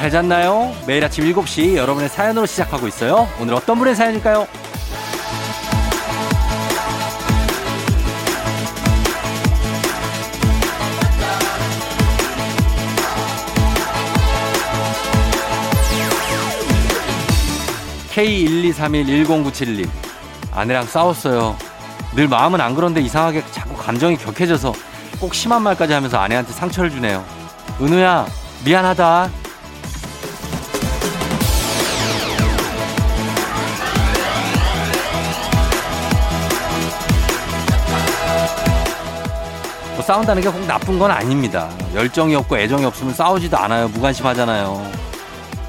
잘 잤나요? 매일 아침 7시 여러분의 사연으로 시작하고 있어요. 오늘 어떤 분의 사연일까요? K123110971님 아내랑 싸웠어요. 늘 마음은 안 그런데 이상하게 자꾸 감정이 격해져서 꼭 심한 말까지 하면서 아내한테 상처를 주네요. 은우야 미안하다. 싸운다는 게 꼭 나쁜 건 아닙니다. 열정이 없고 애정이 없으면 싸우지도 않아요. 무관심하잖아요.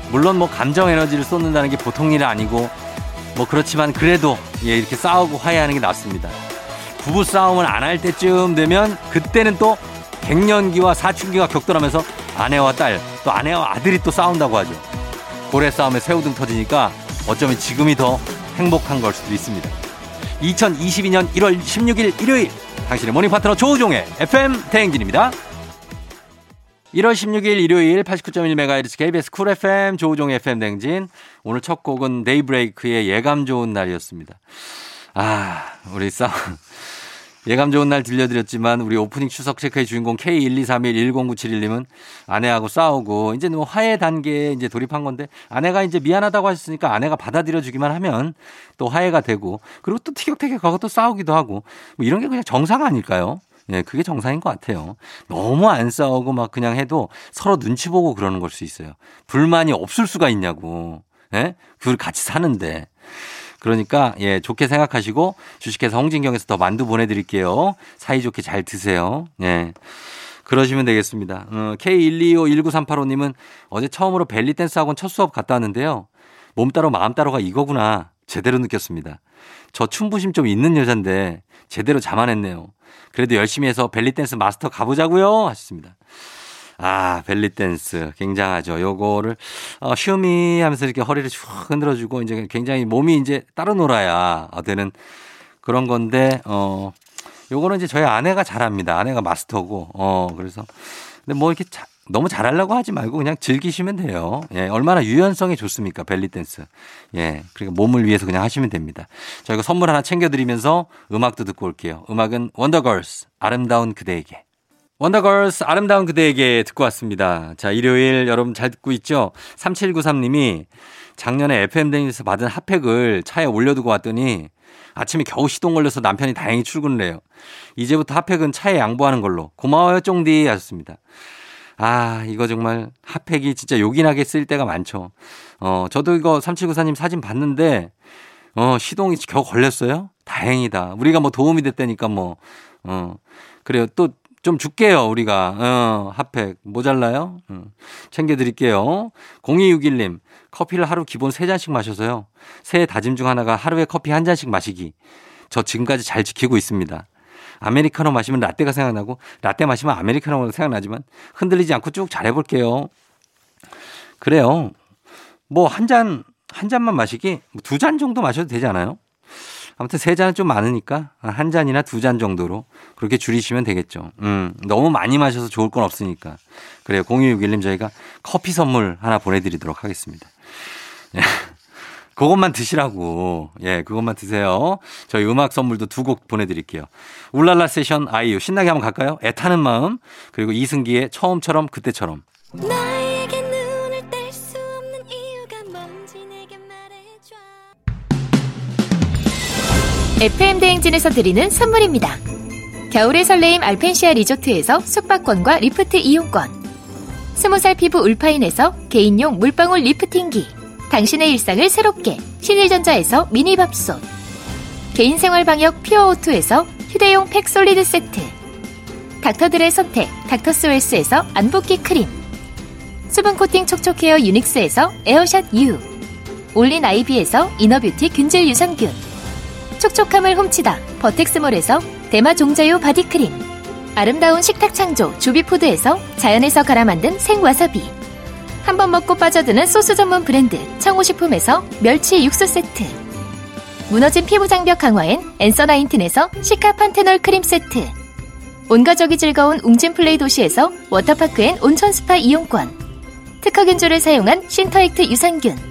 물론 뭐 감정 에너지를 쏟는다는 게 보통 일이 아니고 뭐 그렇지만 그래도 예, 이렇게 싸우고 화해하는 게 낫습니다. 부부 싸움을 안 할 때쯤 되면 그때는 또 갱년기와 사춘기가 격돌하면서 아내와 딸, 또 아내와 아들이 또 싸운다고 하죠. 고래 싸움에 새우등 터지니까 어쩌면 지금이 더 행복한 걸 수도 있습니다. 2022년 1월 16일 일요일 당신의 모닝 파트너 조우종의 FM 대행진입니다. 1월 16일 일요일 89.1MHz KBS 쿨 FM 조우종 FM 댕진. 오늘 첫 곡은 데이브레이크의 예감 좋은 날이었습니다. 아, 우리 싸움. 예감 좋은 날 들려드렸지만 우리 오프닝 추석 체크의 주인공 K123110971님은 아내하고 싸우고 이제 뭐 화해 단계에 이제 돌입한 건데 아내가 이제 미안하다고 하셨으니까 아내가 받아들여 주기만 하면 또 화해가 되고 그리고 또 티격태격하고 또 싸우기도 하고 뭐 이런 게 그냥 정상 아닐까요? 예, 그게 정상인 것 같아요. 너무 안 싸우고 막 그냥 해도 서로 눈치 보고 그러는 걸 수 있어요. 불만이 없을 수가 있냐고. 예? 그걸 같이 사는데. 그러니까 예 좋게 생각하시고 주식회사 홍진경에서 더 만두 보내드릴게요. 사이좋게 잘 드세요. 예. 그러시면 되겠습니다. 어, K1251938호님은 어제 처음으로 벨리 댄스 학원 첫 수업 갔다 왔는데요. 몸 따로 마음 따로가 이거구나 제대로 느꼈습니다. 저 춤부심 좀 있는 여잔데 제대로 자만했네요. 그래도 열심히 해서 벨리 댄스 마스터 가보자고요 하셨습니다. 아, 벨리 댄스. 굉장하죠. 요거를, 어, shimmy 하면서 이렇게 허리를 쭉 흔들어주고, 이제 굉장히 몸이 이제 따로 놀아야 되는 그런 건데, 어, 요거는 이제 저희 아내가 잘합니다. 아내가 마스터고, 어, 그래서. 근데 뭐 이렇게 자, 너무 잘하려고 하지 말고 그냥 즐기시면 돼요. 예, 얼마나 유연성이 좋습니까? 벨리 댄스. 예, 그러니까 몸을 위해서 그냥 하시면 됩니다. 저희가 선물 하나 챙겨드리면서 음악도 듣고 올게요. 음악은 원더걸스, 아름다운 그대에게. 원더걸스 아름다운 그대에게 듣고 왔습니다. 자, 일요일 여러분 잘 듣고 있죠? 3793님이 작년에 FM댕에서 받은 핫팩을 차에 올려두고 왔더니 아침에 겨우 시동 걸려서 남편이 다행히 출근을 해요. 이제부터 핫팩은 차에 양보하는 걸로. 고마워요, 쫑디. 하셨습니다. 아, 이거 정말 핫팩이 진짜 요긴하게 쓸 때가 많죠. 어, 저도 이거 3794님 사진 봤는데, 어, 시동이 겨우 걸렸어요? 다행이다. 우리가 뭐 도움이 됐다니까 뭐, 어, 그래요. 또 좀 줄게요, 우리가. 어, 핫팩. 모자라요? 어, 챙겨드릴게요. 0261님, 커피를 하루 기본 3잔씩 마셔서요. 새 다짐 중 하나가 하루에 커피 한 잔씩 마시기. 저 지금까지 잘 지키고 있습니다. 아메리카노 마시면 라떼가 생각나고 라떼 마시면 아메리카노가 생각나지만 흔들리지 않고 쭉 잘해볼게요. 그래요. 뭐 한 잔, 한 잔만 마시기 두 잔 정도 마셔도 되지 않아요? 아무튼 세 잔은 좀 많으니까 한 잔이나 두 잔 정도로 그렇게 줄이시면 되겠죠. 음, 너무 많이 마셔서 좋을 건 없으니까. 그래요. 0261님 저희가 커피 선물 하나 보내드리도록 하겠습니다. 그것만 드시라고. 예, 그것만 드세요. 저희 음악 선물도 두 곡 보내드릴게요. 울랄라 세션 아이유. 신나게 한번 갈까요? 애타는 마음. 그리고 이승기의 처음처럼 그때처럼. FM 대행진에서 드리는 선물입니다. 겨울의 설레임 알펜시아 리조트에서 숙박권과 리프트 이용권. 스무 살 피부 울파인에서 개인용 물방울 리프팅기. 당신의 일상을 새롭게 신일전자에서 미니밥솥 개인생활 방역 퓨어오투에서 휴대용 팩솔리드 세트 닥터들의 선택 닥터스웰스에서 안붓기 크림 수분 코팅 촉촉 헤어 유닉스에서 에어샷 U 올린 아이비에서 inner beauty 균질 유산균 촉촉함을 훔치다 버텍스몰에서 대마 종자유 바디크림 아름다운 식탁 창조 주비푸드에서 자연에서 갈아 만든 생와사비 한 번 먹고 빠져드는 소스 전문 브랜드 청호식품에서 멸치 육수 세트 무너진 피부 장벽 강화엔 엔서 나인틴에서 시카 판테놀 크림 세트 온가족이 즐거운 웅진 플레이 도시에서 워터파크 and 온천 스파 이용권 특허균주를 사용한 신터액트 유산균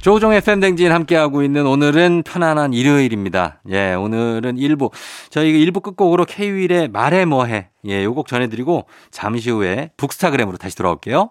조종의 FM 댕진 함께하고 있는 오늘은 편안한 일요일입니다. 예, 오늘은 1부. 저희 1부 끝곡으로 K-윌의 말해 뭐해. 예, 요 곡 전해드리고 잠시 후에 북스타그램으로 다시 돌아올게요.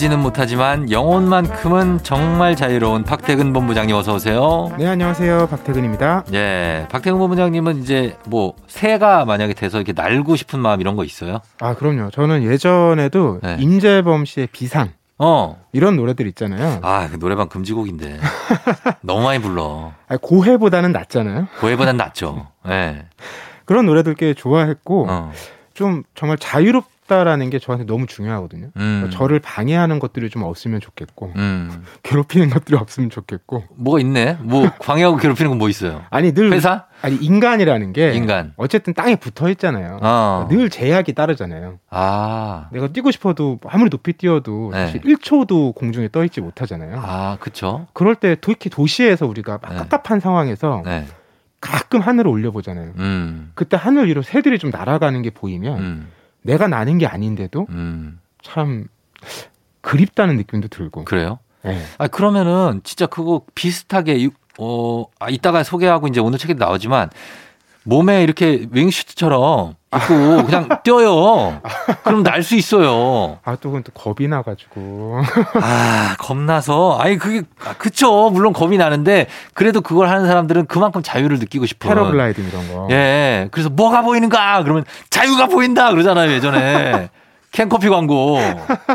날지는 못하지만 영혼만큼은 정말 자유로운 박태근 본부장님 어서 오세요. 네, 안녕하세요. 박태근입니다. 예, 박태근 본부장님은 이제 뭐 새가 만약에 돼서 이렇게 날고 싶은 마음 이런 거 있어요? 아, 그럼요. 저는 예전에도 네. 임재범 씨의 비상 어. 이런 노래들 있잖아요. 아, 그 노래방 금지곡인데. 너무 많이 불러. 아, 고해보다는 낫잖아요. 고해보단 낫죠. 예. 그런 노래들 꽤 좋아했고 어. 좀 정말 자유롭 다라는 게 저한테 너무 중요하거든요. 음. 저를 방해하는 것들이 좀 없으면 좋겠고 음. 괴롭히는 것들이 없으면 좋겠고 뭐가 있네? 뭐, 광해하고 괴롭히는 건 뭐 있어요? 아니 늘 회사? 아니 인간이라는 게 인간. 어쨌든 땅에 붙어 있잖아요. 어. 늘 제약이 따르잖아요. 아. 내가 뛰고 싶어도 아무리 높이 뛰어도 네. 사실 1초도 공중에 떠 있지 못하잖아요. 아, 그쵸. 그럴 때 특히 도시에서 우리가 막 네. 답답한 상황에서 네. 가끔 하늘을 올려보잖아요. 음. 그때 하늘 위로 새들이 좀 날아가는 게 보이면 음. 내가 나는 게 아닌데도 음. 참 그립다는 느낌도 들고. 그래요? 네. 아, 그러면은 진짜 그거 비슷하게, 유- 어, 아, 이따가 소개하고 이제 오늘 책에도 나오지만 몸에 이렇게 윙슈트처럼 입고 그냥 뛰어요. 그럼 날 수 있어요. 아, 또 그건 또 겁이 나가지고. 아, 겁나서. 아니, 그게, 아, 그쵸. 물론 겁이 나는데, 그래도 그걸 하는 사람들은 그만큼 자유를 느끼고 싶어. 패러글라이딩 이런 거. 예. 그래서 뭐가 보이는가? 그러면 자유가 보인다! 그러잖아요, 예전에. 캔커피 광고.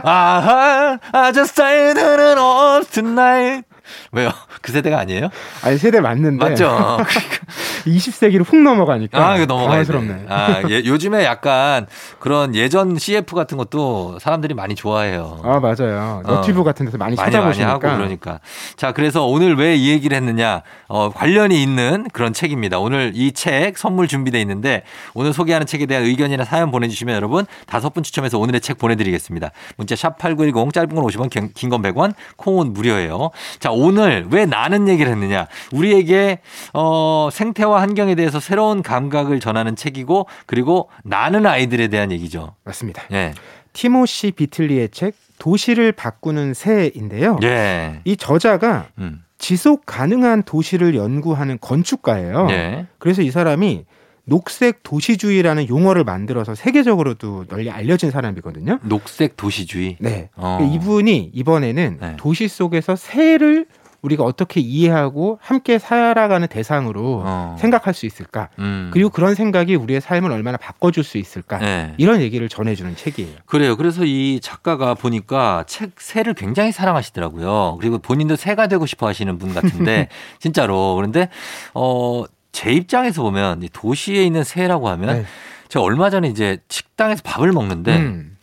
아하, I just died off tonight. 왜요? 그 세대가 아니에요? 아니, 세대 맞는데. 맞죠? 20세기를 훅 넘어가니까. 아, 이거 넘어가야 돼. 아, 예, 요즘에 약간 그런 예전 CF 같은 것도 사람들이 많이 좋아해요. 아, 맞아요. 어. 너튜브 같은 데서 많이 많이 많이 찾아보시니까. 하고 그러니까. 자, 그래서 오늘 왜 이 얘기를 했느냐? 어, 관련이 있는 그런 책입니다. 오늘 이 책 선물 준비돼 있는데 오늘 소개하는 책에 대한 의견이나 사연 보내주시면 여러분 다섯 분 추첨해서 오늘의 책 보내드리겠습니다. 문자 샵 #8910 짧은 건 50원, 긴 건 100원, 콩은 무료예요. 자, 오늘 왜 나는 얘기를 했느냐? 우리에게 어, 생태와 환경에 대해서 새로운 감각을 전하는 책이고 그리고 나는 아이들에 대한 얘기죠. 맞습니다. 예, 티모시 비틀리의 책 도시를 바꾸는 새인데요. 예, 이 저자가 음, 지속 가능한 도시를 연구하는 건축가예요. 예, 그래서 이 사람이 녹색 도시주의라는 용어를 만들어서 세계적으로도 널리 알려진 사람이거든요. 녹색 도시주의. 네. 어. 이분이 이번에는 네. 도시 속에서 새를 우리가 어떻게 이해하고 함께 살아가는 대상으로 어. 생각할 수 있을까? 음. 그리고 그런 생각이 우리의 삶을 얼마나 바꿔줄 수 있을까? 네. 이런 얘기를 전해주는 책이에요. 그래요. 그래서 이 작가가 보니까 책 새를 굉장히 사랑하시더라고요. 그리고 본인도 새가 되고 싶어 하시는 분 같은데 진짜로. 그런데 어, 제 입장에서 보면 이 도시에 있는 새라고 하면 네. 제가 얼마 전에 이제 식당에서 밥을 먹는데 음,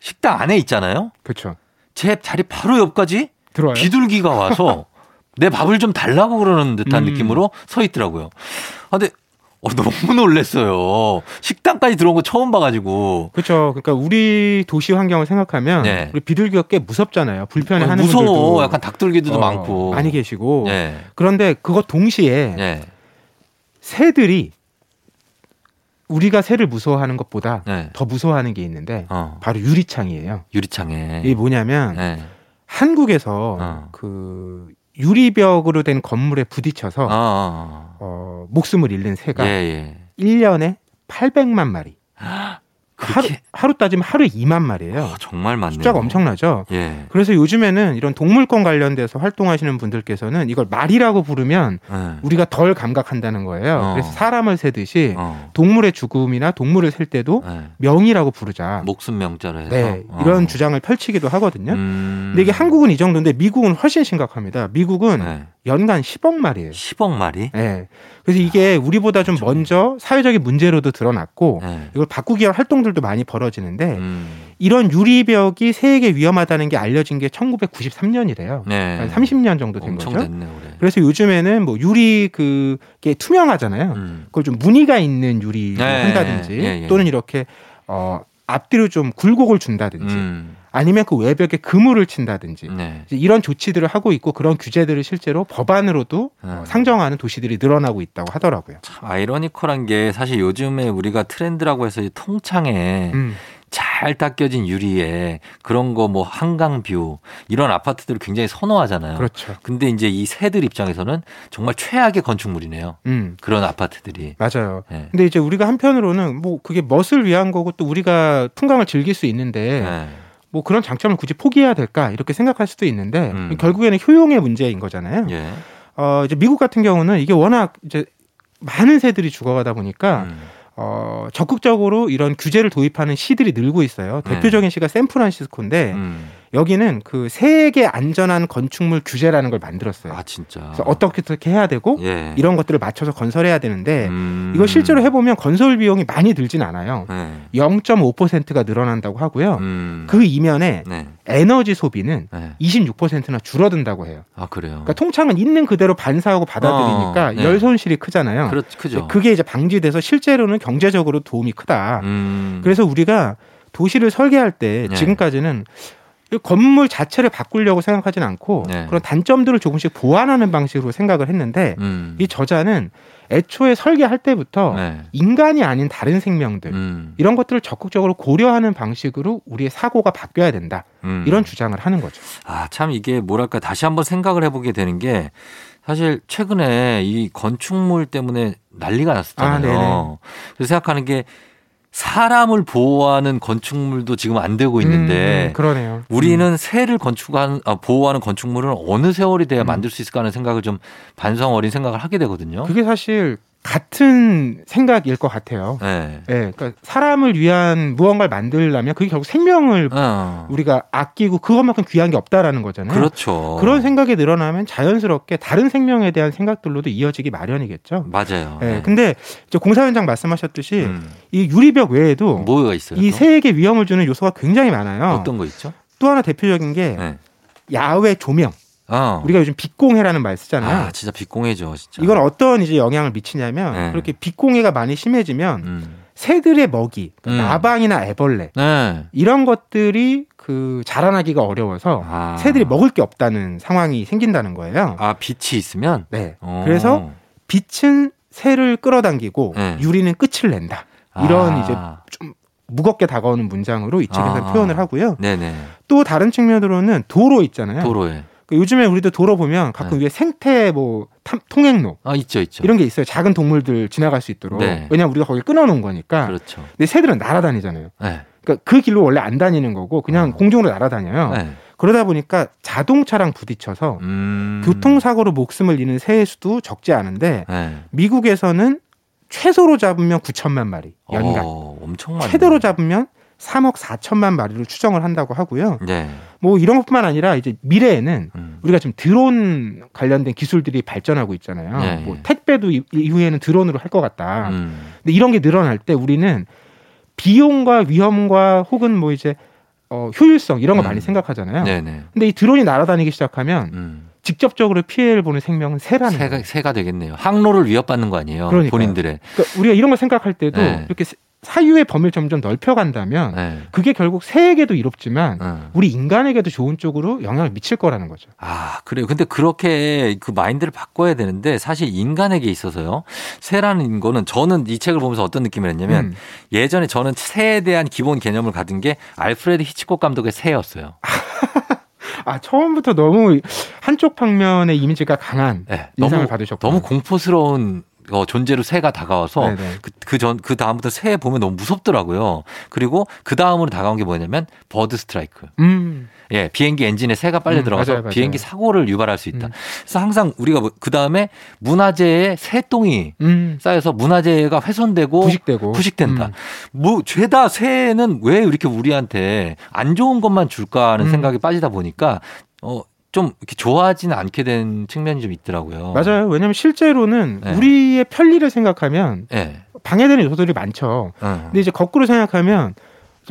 식당 안에 있잖아요. 그렇죠. 제 자리 바로 옆까지 들어와요. 비둘기가 와서 내 밥을 좀 달라고 그러는 듯한 음. 느낌으로 서 있더라고요. 아, 근데 어, 너무 놀랬어요. 식당까지 들어온 거 처음 봐가지고. 그렇죠. 그러니까 우리 도시 환경을 생각하면 네. 우리 비둘기가 꽤 무섭잖아요. 불편해하는 어, 무서워. 분들도 약간 닭들기도 어, 많고. 많이 계시고. 예. 그런데 그것 동시에 예. 새들이 우리가 새를 무서워하는 것보다 예. 더 무서워하는 게 있는데 어. 바로 유리창이에요. 유리창에. 이게 뭐냐면 예. 한국에서 어. 그 유리벽으로 된 건물에 어, 부딪혀서 어, 어, 목숨을 잃는 어. 새가 예, 예. 1년에 800만 마리. 하루? 하루 따지면 하루에 2만 마리예요. 어, 정말 많네요. 숫자가 엄청나죠. 예. 그래서 요즘에는 이런 동물권 관련돼서 활동하시는 분들께서는 이걸 말이라고 부르면 예. 우리가 덜 감각한다는 거예요. 어. 그래서 사람을 세듯이 어. 동물의 죽음이나 동물을 셀 때도 예. 명이라고 부르자. 목숨 명자로 해서. 네, 어. 이런 주장을 펼치기도 하거든요. 음. 근데 이게 한국은 이 정도인데 미국은 훨씬 심각합니다. 미국은 네. 연간 10억 마리예요. 10억 마리? 네. 그래서 이게 우리보다 좀 먼저 사회적인 문제로도 드러났고 네. 이걸 바꾸기 위한 활동들도 많이 벌어지는데 음. 이런 유리벽이 새에게 위험하다는 게 알려진 게 1993년이래요. 네. 한 30년 정도 된 엄청 거죠. 됐네, 올해. 그래서 요즘에는 뭐 유리 그게 투명하잖아요. 음. 그걸 좀 무늬가 있는 유리를 네, 한다든지 예, 예. 또는 이렇게 어 앞뒤로 좀 굴곡을 준다든지 음. 아니면 그 외벽에 그물을 친다든지 네. 이런 조치들을 하고 있고 그런 규제들을 실제로 법안으로도 어, 음. 상정하는 도시들이 늘어나고 있다고 하더라고요. 참 아이러니컬한 게 사실 요즘에 우리가 트렌드라고 해서 이 통창에 음, 잘 닦여진 유리에 그런 거 뭐 한강 뷰 이런 아파트들을 굉장히 선호하잖아요. 그렇죠. 근데 이제 이 새들 입장에서는 정말 최악의 건축물이네요. 음, 그런 아파트들이. 맞아요. 네. 근데 이제 우리가 한편으로는 뭐 그게 멋을 위한 거고 또 우리가 풍광을 즐길 수 있는데 네. 뭐 그런 장점을 굳이 포기해야 될까 이렇게 생각할 수도 있는데 음. 결국에는 효용의 문제인 거잖아요. 예. 어 이제 미국 같은 경우는 이게 워낙 이제 많은 새들이 죽어가다 보니까 음. 어 적극적으로 이런 규제를 도입하는 시들이 늘고 있어요. 네. 대표적인 시가 샌프란시스코인데 음. 여기는 그 새에게 안전한 건축물 규제라는 걸 만들었어요. 아 진짜. 그래서 어떻게 어떻게 해야 되고 예. 이런 것들을 맞춰서 건설해야 되는데 음. 이거 실제로 해보면 건설 비용이 많이 들진 않아요. 네. 0.5%가 늘어난다고 하고요. 음. 그 이면에 네. 에너지 소비는 네. 26%나 줄어든다고 해요. 아 그래요. 그러니까 통창은 있는 그대로 반사하고 받아들이니까 어, 네. 열 손실이 크잖아요. 그렇 크죠. 그게 이제 방지돼서 실제로는 경제적으로 도움이 크다. 음. 그래서 우리가 도시를 설계할 때 네. 지금까지는 이 건물 자체를 바꾸려고 생각하진 않고 네. 그런 단점들을 조금씩 보완하는 방식으로 생각을 했는데 음. 이 저자는 애초에 설계할 때부터 네. 인간이 아닌 다른 생명들 음. 이런 것들을 적극적으로 고려하는 방식으로 우리의 사고가 바뀌어야 된다 음. 이런 주장을 하는 거죠. 아, 참 이게 뭐랄까 다시 한번 생각을 해보게 되는 게 사실 최근에 이 건축물 때문에 난리가 났었잖아요. 아. 그래서 생각하는 게 사람을 보호하는 건축물도 지금 안 되고 있는데 음, 음, 그러네요. 우리는 새를 건축한 아, 보호하는 건축물은 어느 세월이 돼야 음. 만들 수 있을까 하는 생각을 좀 반성 어린 생각을 하게 되거든요. 그게 사실 같은 생각일 것 같아요. 네. 예, 그러니까 사람을 위한 무언가를 만들려면 그게 결국 생명을 어. 우리가 아끼고 그것만큼 귀한 게 없다라는 거잖아요. 그렇죠. 그런 생각이 늘어나면 자연스럽게 다른 생명에 대한 생각들로도 이어지기 마련이겠죠. 맞아요. 예, 네. 근데 이제 공사위원장 말씀하셨듯이 음. 이 유리벽 외에도 뭐가 있어요? 이 또? 새에게 위험을 주는 요소가 굉장히 많아요. 어떤 거 있죠? 또 하나 대표적인 게 네. 야외 조명. 어. 우리가 요즘 빛공해라는 말 쓰잖아요. 아, 진짜 빛공해죠, 진짜. 이건 어떤 이제 영향을 미치냐면 네. 그렇게 빛공해가 많이 심해지면 음. 새들의 먹이, 그러니까 음. 나방이나 애벌레 네. 이런 것들이 그 자라나기가 어려워서 아. 새들이 먹을 게 없다는 상황이 생긴다는 거예요. 아, 빛이 있으면? 네. 어. 그래서 빛은 새를 끌어당기고 네. 유리는 끝을 낸다. 이런 아. 이제 좀 무겁게 다가오는 문장으로 이 책에서 아. 표현을 하고요. 네네. 또 다른 측면으로는 도로 있잖아요. 도로에. 그 요즘에 우리도 도로 보면 가끔 네. 위에 생태 뭐 탐- 통행로 아, 있죠, 있죠. 이런 게 있어요. 작은 동물들 지나갈 수 있도록. 네. 왜냐하면 우리가 거기 끊어놓은 거니까. 그렇죠. 근데 새들은 날아다니잖아요. 네. 그러니까 그 길로 원래 안 다니는 거고 그냥 어. 공중으로 날아다녀요. 네. 그러다 보니까 자동차랑 부딪혀서 음. 교통사고로 목숨을 잃는 새의 수도 적지 않은데 네. 미국에서는 최소로 잡으면 9천만 마리 연간, 어, 엄청 많네. 최대로 잡으면 3억 4천만 마리로 추정을 한다고 하고요. 네. 뭐 이런 것뿐만 아니라 이제 미래에는 음. 우리가 지금 드론 관련된 기술들이 발전하고 있잖아요. 네. 뭐 택배도 이- 이후에는 드론으로 할 것 같다. 음. 근데 이런 게 늘어날 때 우리는 비용과 위험과 혹은 뭐 이제 어, 효율성 이런 거 음. 많이 생각하잖아요. 네네. 근데 이 드론이 날아다니기 시작하면 음. 직접적으로 피해를 보는 생명은 새라는 새가. 새가 되겠네요. 항로를 위협받는 거 아니에요. 그러니까요. 본인들의. 그러니까 우리가 이런 거 생각할 때도 네. 이렇게 사유의 범위를 점점 넓혀간다면 네. 그게 결국 새에게도 이롭지만 어. 우리 인간에게도 좋은 쪽으로 영향을 미칠 거라는 거죠. 아, 그래요. 근데 그렇게 그 마인드를 바꿔야 되는데 사실 인간에게 있어서요. 새라는 거는 저는 이 책을 보면서 어떤 느낌을 했냐면 음. 예전에 저는 새에 대한 기본 개념을 가진 게 알프레드 히치콕 감독의 새였어요. 아 처음부터 너무 한쪽 방면의 이미지가 강한 네, 인상을 받으셨고 너무 공포스러운 어, 존재로 새가 다가와서 네네. 그, 그 전, 그 다음부터 새 보면 너무 무섭더라고요. 그리고 그 다음으로 다가온 게 뭐냐면 버드 스트라이크. 음. 예, 비행기 엔진에 새가 빨려 음, 들어가서 맞아요, 맞아요. 비행기 사고를 유발할 수 있다. 음. 그래서 항상 우리가 그 다음에 문화재에 새똥이 음. 쌓여서 문화재가 훼손되고 부식되고 부식된다. 음. 뭐 죄다 새는 왜 이렇게 우리한테 안 좋은 것만 줄까 하는 음. 생각이 빠지다 보니까 어 좀 이렇게 좋아하지는 않게 된 측면이 좀 있더라고요. 맞아요. 왜냐하면 실제로는 네. 우리의 편리를 생각하면 예. 방해되는 요소들이 많죠. 어. 근데 이제 거꾸로 생각하면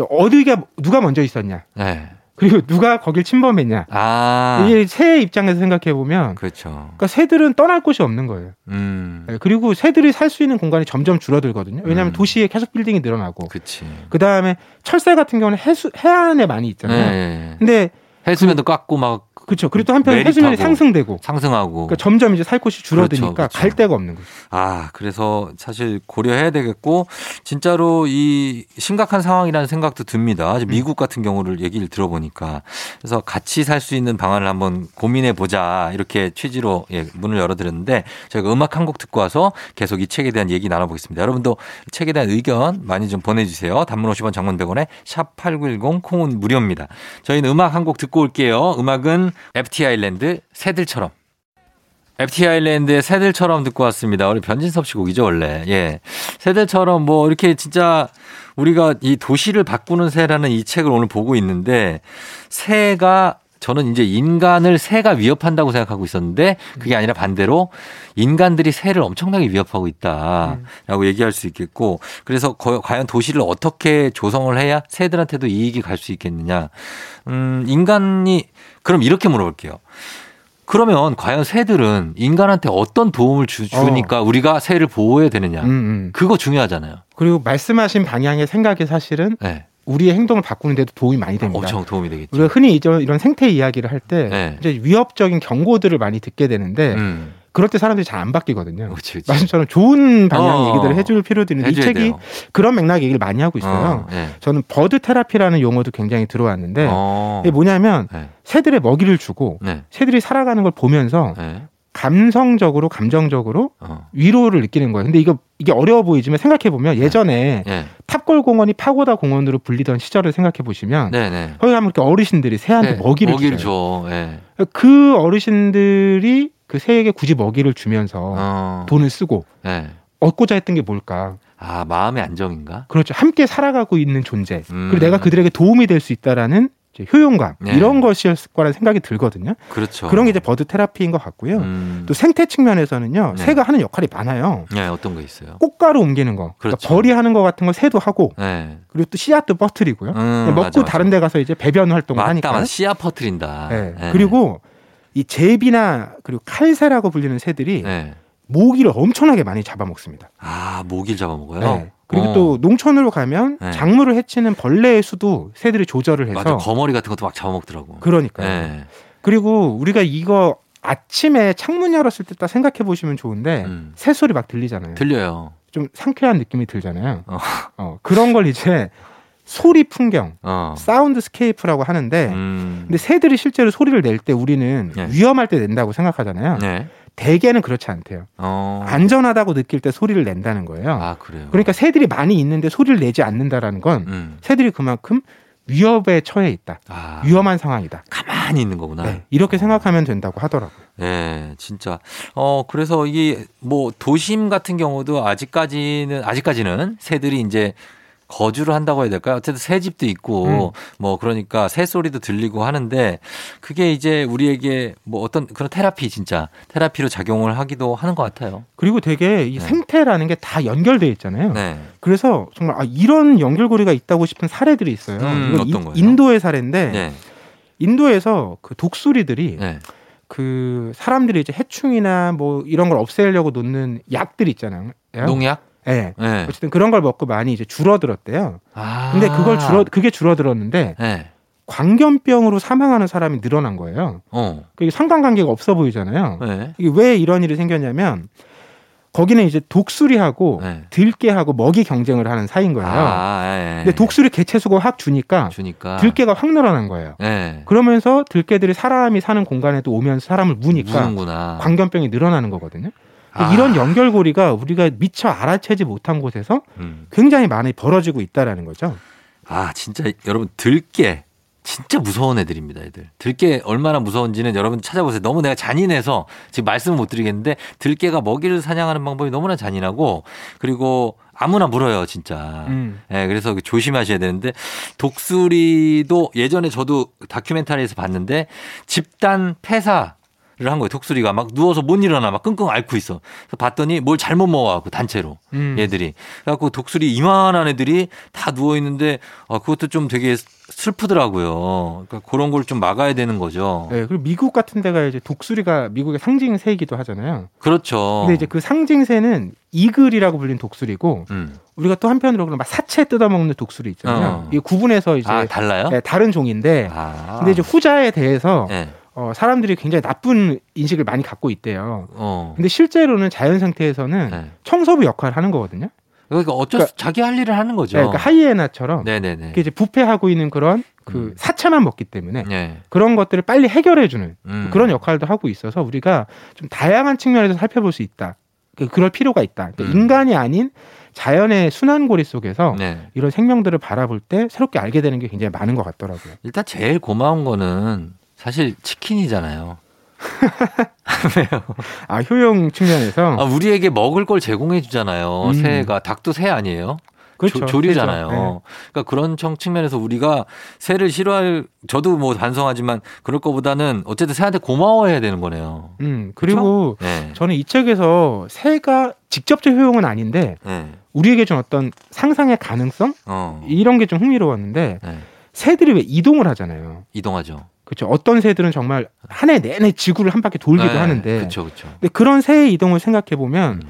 어디가 누가 먼저 있었냐, 예. 그리고 누가 거길 침범했냐. 아. 이게 새의 입장에서 생각해 보면, 그렇죠. 그러니까 새들은 떠날 곳이 없는 거예요. 음. 네, 그리고 새들이 살 수 있는 공간이 점점 줄어들거든요. 왜냐하면 음. 도시에 계속 빌딩이 늘어나고. 그 다음에 철새 같은 경우는 해수 해안에 많이 예. 있잖아요. 예. 근데 해수면도 깎고 막 그렇죠. 그리고 또 한편. 해수면이 상승되고, 상승하고. 그러니까 점점 이제 살 곳이 줄어드니까 그렇죠, 그렇죠. 갈 데가 없는 거죠. 아, 그래서 사실 고려해야 되겠고, 진짜로 이 심각한 상황이라는 생각도 듭니다. 음. 미국 같은 경우를 얘기를 들어보니까. 그래서 같이 살 수 있는 방안을 한번 고민해 보자. 이렇게 취지로 예, 문을 열어드렸는데, 저희가 음악 한 곡 듣고 와서 계속 이 책에 대한 얘기 나눠보겠습니다. 여러분도 책에 대한 의견 많이 좀 보내주세요. 단문 50원 장문 100원에 샵 8910 콩은 무료입니다. 저희는 음악 한 곡 듣고 올게요. 음악은 FT 아일랜드 새들처럼. FT 아일랜드의 새들처럼 듣고 왔습니다. 우리 변진섭 씨 곡이죠, 원래. 예. 새들처럼 뭐 이렇게 진짜 우리가 이 도시를 바꾸는 새라는 이 책을 오늘 보고 있는데 새가 저는 이제 인간을 새가 위협한다고 생각하고 있었는데 그게 아니라 반대로 인간들이 새를 엄청나게 위협하고 있다라고 얘기할 수 있겠고 그래서 거- 과연 도시를 어떻게 조성을 해야 새들한테도 이익이 갈 수 있겠느냐. 음, 인간이 그럼 이렇게 물어볼게요. 그러면 과연 새들은 인간한테 어떤 도움을 주, 주니까 우리가 새를 보호해야 되느냐. 음, 음. 그거 중요하잖아요. 그리고 말씀하신 방향의 생각이 사실은 네. 우리의 행동을 바꾸는데도 도움이 많이 됩니다. 엄청 도움이 되겠죠. 우리가 흔히 이런 생태 이야기를 할때 네. 이제 위협적인 경고들을 많이 듣게 되는데 음. 그럴 때 사람들이 잘 안 바뀌거든요. 그렇지, 그렇지. 말씀처럼 좋은 방향의 어. 얘기들을 해줄 필요도 있는데 이 책이 돼요. 그런 맥락 얘기를 많이 하고 있어요. 어, 네. 저는 버드 테라피라는 용어도 굉장히 들어왔는데 어. 이게 뭐냐면 네. 새들의 먹이를 주고 네. 새들이 살아가는 걸 보면서 네. 감성적으로 감정적으로 어. 위로를 느끼는 거예요. 근데 이거 이게 어려워 보이지만 생각해 보면 예전에 네. 탑골 공원이 파고다 공원으로 불리던 시절을 생각해 보시면 네. 네. 거기 가면 이렇게 어르신들이 새한테 네, 먹이를, 먹이를. 줘. 네. 그 어르신들이 그 새에게 굳이 먹이를 주면서 어. 돈을 쓰고 네. 얻고자 했던 게 뭘까? 아, 마음의 안정인가? 그렇죠. 함께 살아가고 있는 존재. 음. 그리고 내가 그들에게 도움이 될 수 있다라는 효용감 네. 이런 것이었을 거라는 생각이 들거든요. 그렇죠. 그런 게 이제 버드 테라피인 것 같고요. 음. 또 생태 측면에서는요, 네. 새가 하는 역할이 많아요. 네, 어떤 거 있어요? 꽃가루 옮기는 거, 그러니까 그렇죠. 벌이하는 거 같은 거 새도 하고, 네. 그리고 또 씨앗도 퍼뜨리고요. 음, 먹고 맞아, 맞아. 다른 데 가서 이제 배변 활동을 맞다, 하니까. 맞다. 씨앗 퍼트린다. 네. 네. 그리고 이 제비나 그리고 칼새라고 불리는 새들이 네. 모기를 엄청나게 많이 잡아먹습니다. 아, 모기를 잡아먹어요? 네. 그리고 어. 또 농촌으로 가면 네. 작물을 해치는 벌레의 수도 새들이 조절을 해서 맞아. 거머리 같은 것도 막 잡아먹더라고. 그러니까요. 네. 그리고 우리가 이거 아침에 창문 열었을 때 딱 생각해 보시면 좋은데 음. 새 소리 막 들리잖아요. 들려요. 좀 상쾌한 느낌이 들잖아요. 어. 어, 그런 걸 이제 소리 풍경, 어. soundscape라고 하는데 음. 근데 새들이 실제로 소리를 낼 때 우리는 네. 위험할 때 낸다고 생각하잖아요. 네. 대개는 그렇지 않대요. 어. 안전하다고 느낄 때 소리를 낸다는 거예요. 아, 그래요. 그러니까 새들이 많이 있는데 소리를 내지 않는다라는 건 음. 새들이 그만큼 위협에 처해 있다. 아. 위험한 상황이다. 가만히 있는 거구나. 네, 이렇게 생각하면 된다고 하더라고요. 네, 진짜. 어, 그래서 이게 뭐 도심 같은 경우도 아직까지는, 아직까지는 새들이 이제 거주를 한다고 해야 될까요? 어쨌든 새 집도 있고 뭐 그러니까 새 소리도 들리고 하는데 그게 이제 우리에게 뭐 어떤 그런 테라피 진짜 테라피로 작용을 하기도 하는 것 같아요. 그리고 되게 이 네. 생태라는 게 다 연결돼 있잖아요. 네. 그래서 정말 아, 이런 연결고리가 있다고 싶은 사례들이 있어요. 음, 어떤 인- 거예요? 인도의 사례인데 네. 인도에서 그 독수리들이 네. 그 사람들이 이제 해충이나 뭐 이런 걸 없애려고 놓는 약들 있잖아요. 농약? 예. 네. 어쨌든 그런 걸 먹고 많이 이제 줄어들었대요. 아. 근데 그걸 줄어 그게 줄어들었는데 네. 광견병으로 사망하는 사람이 늘어난 거예요. 어. 그게 상관관계가 없어 보이잖아요. 네. 이게 왜 이런 일이 생겼냐면 거기는 이제 독수리하고 네. 들깨하고 먹이 경쟁을 하는 사이인 거예요. 아, 예. 근데 독수리 개체 수가 확 주니까 주니까. 들깨가 확 늘어난 거예요. 네. 그러면서 들깨들이 사람이 사는 공간에도 오면서 사람을 무니까 무는구나. 광견병이 늘어나는 거거든요. 아. 이런 연결고리가 우리가 미처 알아채지 못한 곳에서 음. 굉장히 많이 벌어지고 있다라는 거죠. 아, 진짜 여러분 들깨 진짜 무서운 애들입니다, 애들. 들깨 얼마나 무서운지는 여러분 찾아보세요. 너무 내가 잔인해서 지금 말씀을 못 드리겠는데 들깨가 먹이를 사냥하는 방법이 너무나 잔인하고 그리고 아무나 물어요, 진짜. 음. 예, 그래서 조심하셔야 되는데 독수리도 예전에 저도 다큐멘터리에서 봤는데 집단 폐사 를 한 거예요. 독수리가 막 누워서 못 일어나 막 끙끙 앓고 있어. 봤더니 뭘 잘못 먹어갖고 단체로 음. 얘들이. 그래갖고 독수리 이만한 애들이 다 누워 있는데 아 그것도 좀 되게 슬프더라고요. 그러니까 그런 걸 좀 막아야 되는 거죠. 네, 그리고 미국 같은 데가 이제 독수리가 미국의 상징새이기도 하잖아요. 그렇죠. 근데 이제 그 상징새는 이글이라고 불리는 독수리고 음. 우리가 또 한편으로 그막 사체 뜯어먹는 독수리 있잖아요. 어. 이 구분해서 이제 아 달라요? 네, 다른 종인데 아. 근데 이제 후자에 대해서 네. 어, 사람들이 굉장히 나쁜 인식을 많이 갖고 있대요. 어. 근데 실제로는 자연 상태에서는 네. 청소부 역할을 하는 거거든요. 그러니까 어쩔 수 자기 할 일을 하는 거죠. 네, 그러니까 하이에나처럼 네네네. 이제 부패하고 있는 그런 그 음. 사체만 먹기 때문에 네. 그런 것들을 빨리 해결해 주는 음. 그런 역할도 하고 있어서 우리가 좀 다양한 측면에서 살펴볼 수 있다. 그- 그럴 필요가 있다. 그러니까 음. 인간이 아닌 자연의 순환고리 속에서 네. 이런 생명들을 바라볼 때 새롭게 알게 되는 게 굉장히 많은 것 같더라고요. 일단 제일 고마운 거는 사실 치킨이잖아요. 왜요? 아 효용 측면에서 아, 우리에게 먹을 걸 제공해 주잖아요. 음. 새가 닭도 새 아니에요? 그렇죠. 조, 조류잖아요. 그렇죠. 네. 그러니까 그런 청 측면에서 우리가 새를 싫어할 저도 뭐 반성하지만 그럴 거보다는 어쨌든 새한테 고마워해야 되는 거네요. 음 그리고 네. 저는 이 책에서 새가 직접적 효용은 아닌데 네. 우리에게 준 어떤 상상의 가능성 어. 이런 게 좀 흥미로웠는데 네. 새들이 왜 이동을 하잖아요. 이동하죠. 그렇죠. 어떤 새들은 정말 한 해 내내 지구를 한 바퀴 돌기도 네. 하는데 그렇죠, 그렇죠. 근데 그런 새의 이동을 생각해 보면 음.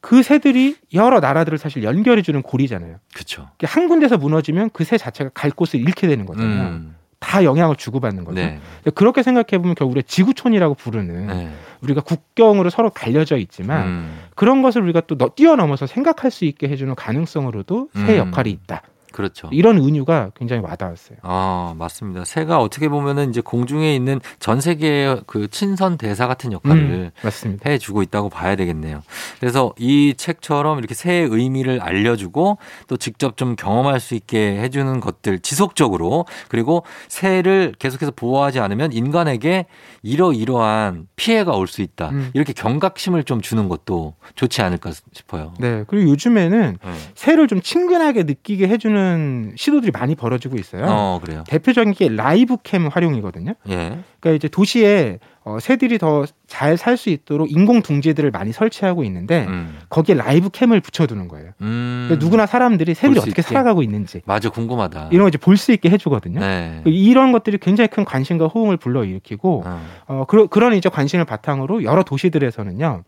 그 새들이 여러 나라들을 사실 연결해 주는 고리잖아요. 그렇죠. 한 군데서 무너지면 그 새 자체가 갈 곳을 잃게 되는 거잖아요. 음. 다 영향을 주고받는 거죠. 네. 그렇게 생각해 보면 결국 우리가 지구촌이라고 부르는 네. 우리가 국경으로 서로 갈려져 있지만 음. 그런 것을 우리가 또 너- 뛰어넘어서 생각할 수 있게 해주는 가능성으로도 새 음. 역할이 있다. 그렇죠. 이런 은유가 굉장히 와닿았어요. 아, 맞습니다. 새가 어떻게 보면은 이제 공중에 있는 전 세계의 그 친선 대사 같은 역할을 음. 해주고 있다고 봐야 되겠네요. 그래서 이 책처럼 이렇게 새의 의미를 알려주고 또 직접 좀 경험할 수 있게 해주는 것들 지속적으로 그리고 새를 계속해서 보호하지 않으면 인간에게 이러이러한 피해가 올 수 있다. 음. 이렇게 경각심을 좀 주는 것도 좋지 않을까 싶어요. 네. 그리고 요즘에는 네. 새를 좀 친근하게 느끼게 해주는 시도들이 많이 벌어지고 있어요. 어, 그래요. 대표적인 게 라이브 캠 활용이거든요. 예. 그러니까 이제 도시에 어, 새들이 더 잘 살 수 있도록 인공 둥지들을 많이 설치하고 있는데 음. 거기에 라이브 캠을 붙여두는 거예요. 음. 그러니까 누구나 사람들이 새들이 어떻게 있게. 살아가고 있는지 맞아, 궁금하다. 이런 거 이제 볼 수 있게 해주거든요. 네. 이런 것들이 굉장히 큰 관심과 호응을 불러일으키고 어. 어, 그러, 그런 이제 관심을 바탕으로 여러 도시들에서는요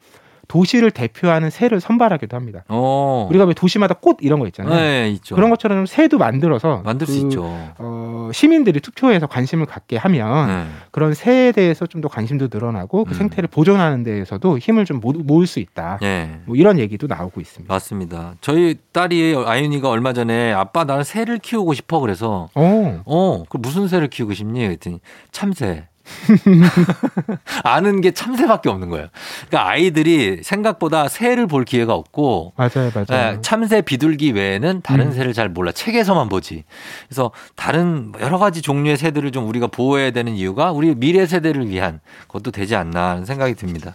도시를 대표하는 새를 선발하기도 합니다. 어. 우리가 왜 도시마다 꽃 이런 거 있잖아요. 네, 있죠. 그런 것처럼 새도 만들어서 만들 수 그, 있죠. 어, 시민들이 투표해서 관심을 갖게 하면 네. 그런 새에 대해서 좀 더 관심도 늘어나고 그 음. 생태를 보존하는 데에서도 힘을 좀 모, 모을 수 있다. 예. 뭐 이런 얘기도 나오고 있습니다. 맞습니다. 저희 딸이 아윤이가 얼마 전에 아빠 나는 새를 키우고 싶어 그래서 어, 어, 그 무슨 새를 키우고 싶니? 그랬더니 참새. 아는 게 참새밖에 없는 거예요. 그러니까 아이들이 생각보다 새를 볼 기회가 없고 맞아요, 맞아요. 예, 참새 비둘기 외에는 다른 음. 새를 잘 몰라. 책에서만 보지. 그래서 다른 여러 가지 종류의 새들을 좀 우리가 보호해야 되는 이유가 우리 미래 세대를 위한 것도 되지 않나 하는 생각이 듭니다.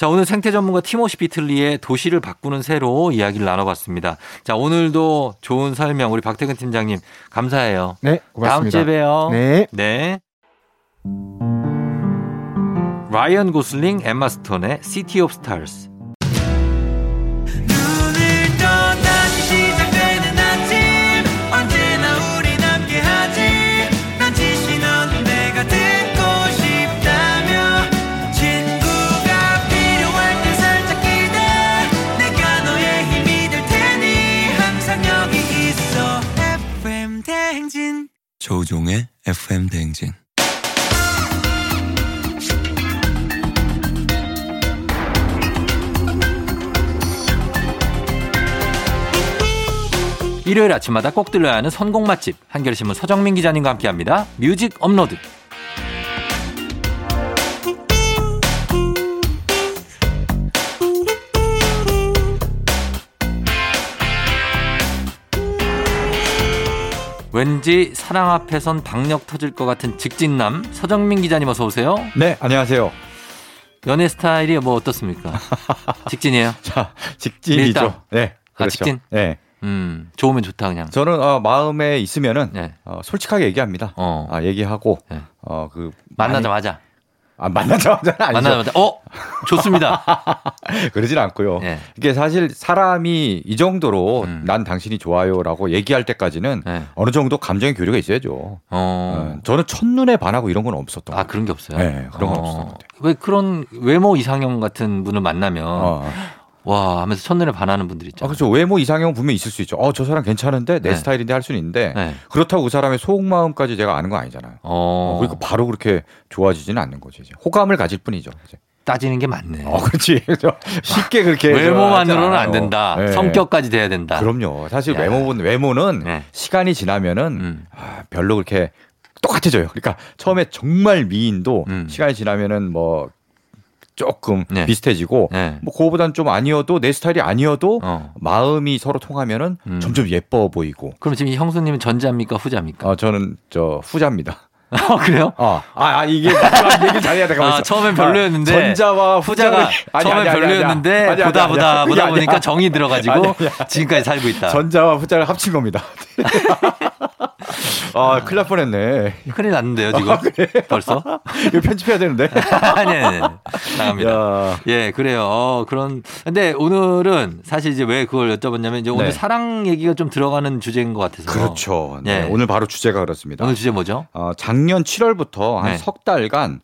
자, 오늘 생태 전문가 티모시 비틀리의 도시를 바꾸는 새로 이야기를 나눠봤습니다. 자, 오늘도 좋은 설명 우리 박태근 팀장님 감사해요. 네, 다음 고맙습니다. 주에 봬요. 네. 네. 라이언 고슬링, 엠마 스톤의 City of Stars. 조종의 FM 대행진. 일요일 아침마다 꼭 들려야 하는 선곡 맛집 한겨레신문 서정민 기자님과 함께합니다. 뮤직 업로드. 왠지 사랑 앞에선 박력 터질 것 같은 직진남 서정민 기자님 어서 오세요. 네, 안녕하세요. 연애 스타일이 뭐 어떻습니까? 직진이에요. 자, 직진이죠. 밀당. 네. 아, 그렇죠. 직진? 네. 음, 좋으면 좋다 그냥. 저는 어, 마음에 있으면은 네. 어, 솔직하게 얘기합니다. 어. 아, 얘기하고 네. 어, 그 만나자마자. 많이- 아, 만나자마자는 아니죠. 만나자마자 어 좋습니다. 그러진 않고요. 네. 이게 사실 사람이 이 정도로 음. 난 당신이 좋아요라고 얘기할 때까지는 네. 어느 정도 감정의 교류가 있어야죠. 어. 어, 저는 첫눈에 반하고 이런 건 없었던 아것 그런 게 없어요. 네, 그런 건 어. 없었는데. 왜 그런 외모 이상형 같은 분을 만나면 어. 와 하면서 첫눈에 반하는 분들 아, 있잖아요. 그렇죠. 외모 이상형 분명 있을 수 있죠. 어, 저 사람 괜찮은데 내 네. 스타일인데 할 수는 있는데 네. 그렇다고 그 사람의 속마음까지 제가 아는 건 아니잖아요. 어. 어, 그러니까 바로 그렇게 좋아지지는 않는 거지. 이제. 호감을 가질 뿐이죠. 이제. 따지는 게 맞네. 어, 그렇지. 그래서 쉽게 그렇게 외모만으로는 안. 된다. 네. 성격까지 돼야 된다. 그럼요. 사실 야. 외모는 외모는 네. 시간이 지나면은 음. 아, 별로 그렇게 똑같아져요. 그러니까 처음에 정말 미인도 음. 시간이 지나면은 뭐 조금 네. 비슷해지고 네. 뭐 그거보단 좀 아니어도 내 스타일이 아니어도 어. 마음이 서로 통하면은 음. 점점 예뻐 보이고. 그럼 지금 이 형수님은 전자입니까 후자입니까? 어, 저는 저 후자입니다. 어, 그래요? 아, 아, 아, 이게 얘기 잘해야 될까 아, 처음엔 별로였는데 전자와 후자가 아니, 처음엔 아니, 별로였는데 아니, 보다 보다 보다 보니까. 정이 들어가지고. 지금까지 살고 있다. 전자와 후자를 합친 겁니다. 아, 큰일 날 뻔했네. 큰일 났는데요 지금 벌써? 이거 편집해야 되는데. 아니 아니. 나갑니다. 야. 예, 그래요. 어, 그런. 근데 오늘은 사실 이제 왜 그걸 여쭤봤냐면 이제 오늘 네. 사랑 얘기가 좀 들어가는 주제인 것 같아서. 그렇죠. 네, 예. 오늘 바로 주제가 그렇습니다. 오늘 주제 뭐죠? 어, 작년 7월부터 한 네. 석 달간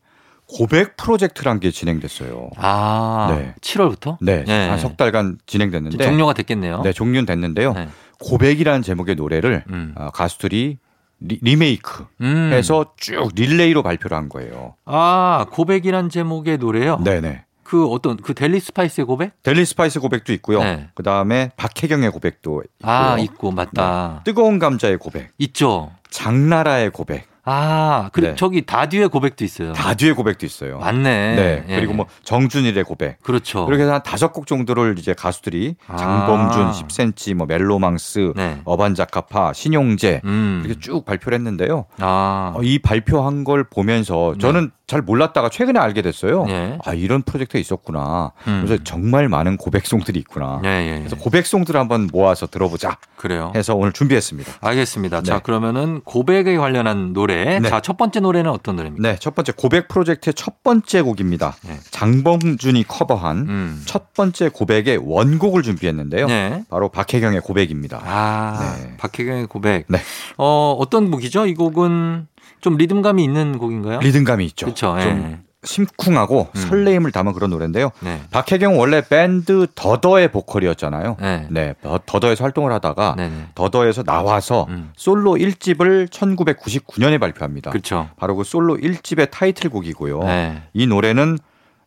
고백 프로젝트란 게 진행됐어요. 아, 네. 7월부터? 네, 예. 한석 달간 진행됐는데 종료가 됐겠네요. 네, 종료는 됐는데요. 네. 고백이라는 제목의 노래를 음. 어, 가수들이 리, 메이크 음. 해서 쭉 릴레이로 발표를 한 거예요. 아, 고백이란 제목의 노래요? 네네. 그 어떤 그 델리 스파이스의 고백? 델리 스파이스 고백도 있고요. 네. 그 다음에 박혜경의 고백도 있고요. 아, 있고 맞다. 뜨거운 감자의 고백, 있죠. 장나라의 고백, 아, 그리고 네. 저기 다듀의 고백도 있어요. 다듀의 고백도 있어요. 맞네. 네. 예. 그리고 뭐 정준일의 고백. 그렇죠. 이렇게 해서 한 다섯 곡 정도를 이제 가수들이 아. 장범준, 10cm, 뭐 멜로망스, 네. 어반자카파, 신용재 음. 이렇게 쭉 발표를 했는데요. 아. 어, 이 발표한 걸 보면서 저는 잘 몰랐다가 최근에 알게 됐어요. 네. 아 이런 프로젝트가 있었구나. 음. 그래서 정말 많은 고백송들이 있구나. 예, 예. 그래서 고백송들을 한번 모아서 들어보자 그래요. 해서 오늘 준비했습니다. 알겠습니다. 자, 네. 그러면은 고백에 관련한 노래. 네. 자, 첫 번째 노래는 어떤 노래입니까? 네, 첫 번째 고백 프로젝트의 첫 번째 곡입니다. 네. 장범준이 커버한 음. 첫 번째 고백의 원곡을 준비했는데요. 네. 바로 박혜경의 고백입니다. 아, 네. 박혜경의 고백. 네. 어, 어떤 곡이죠? 이 곡은 좀 리듬감이 있는 곡인가요? 리듬감이 있죠. 그렇죠. 좀 심쿵하고 음. 설레임을 담은 그런 노래인데요. 네. 박혜경 원래 밴드 더더의 보컬이었잖아요. 네. 네, 더- 더더에서 활동을 하다가 네, 네. 더더에서 나와서 음. 솔로 1집을 1999년에 발표합니다. 그렇죠. 바로 그 솔로 1집의 타이틀곡이고요. 네. 이 노래는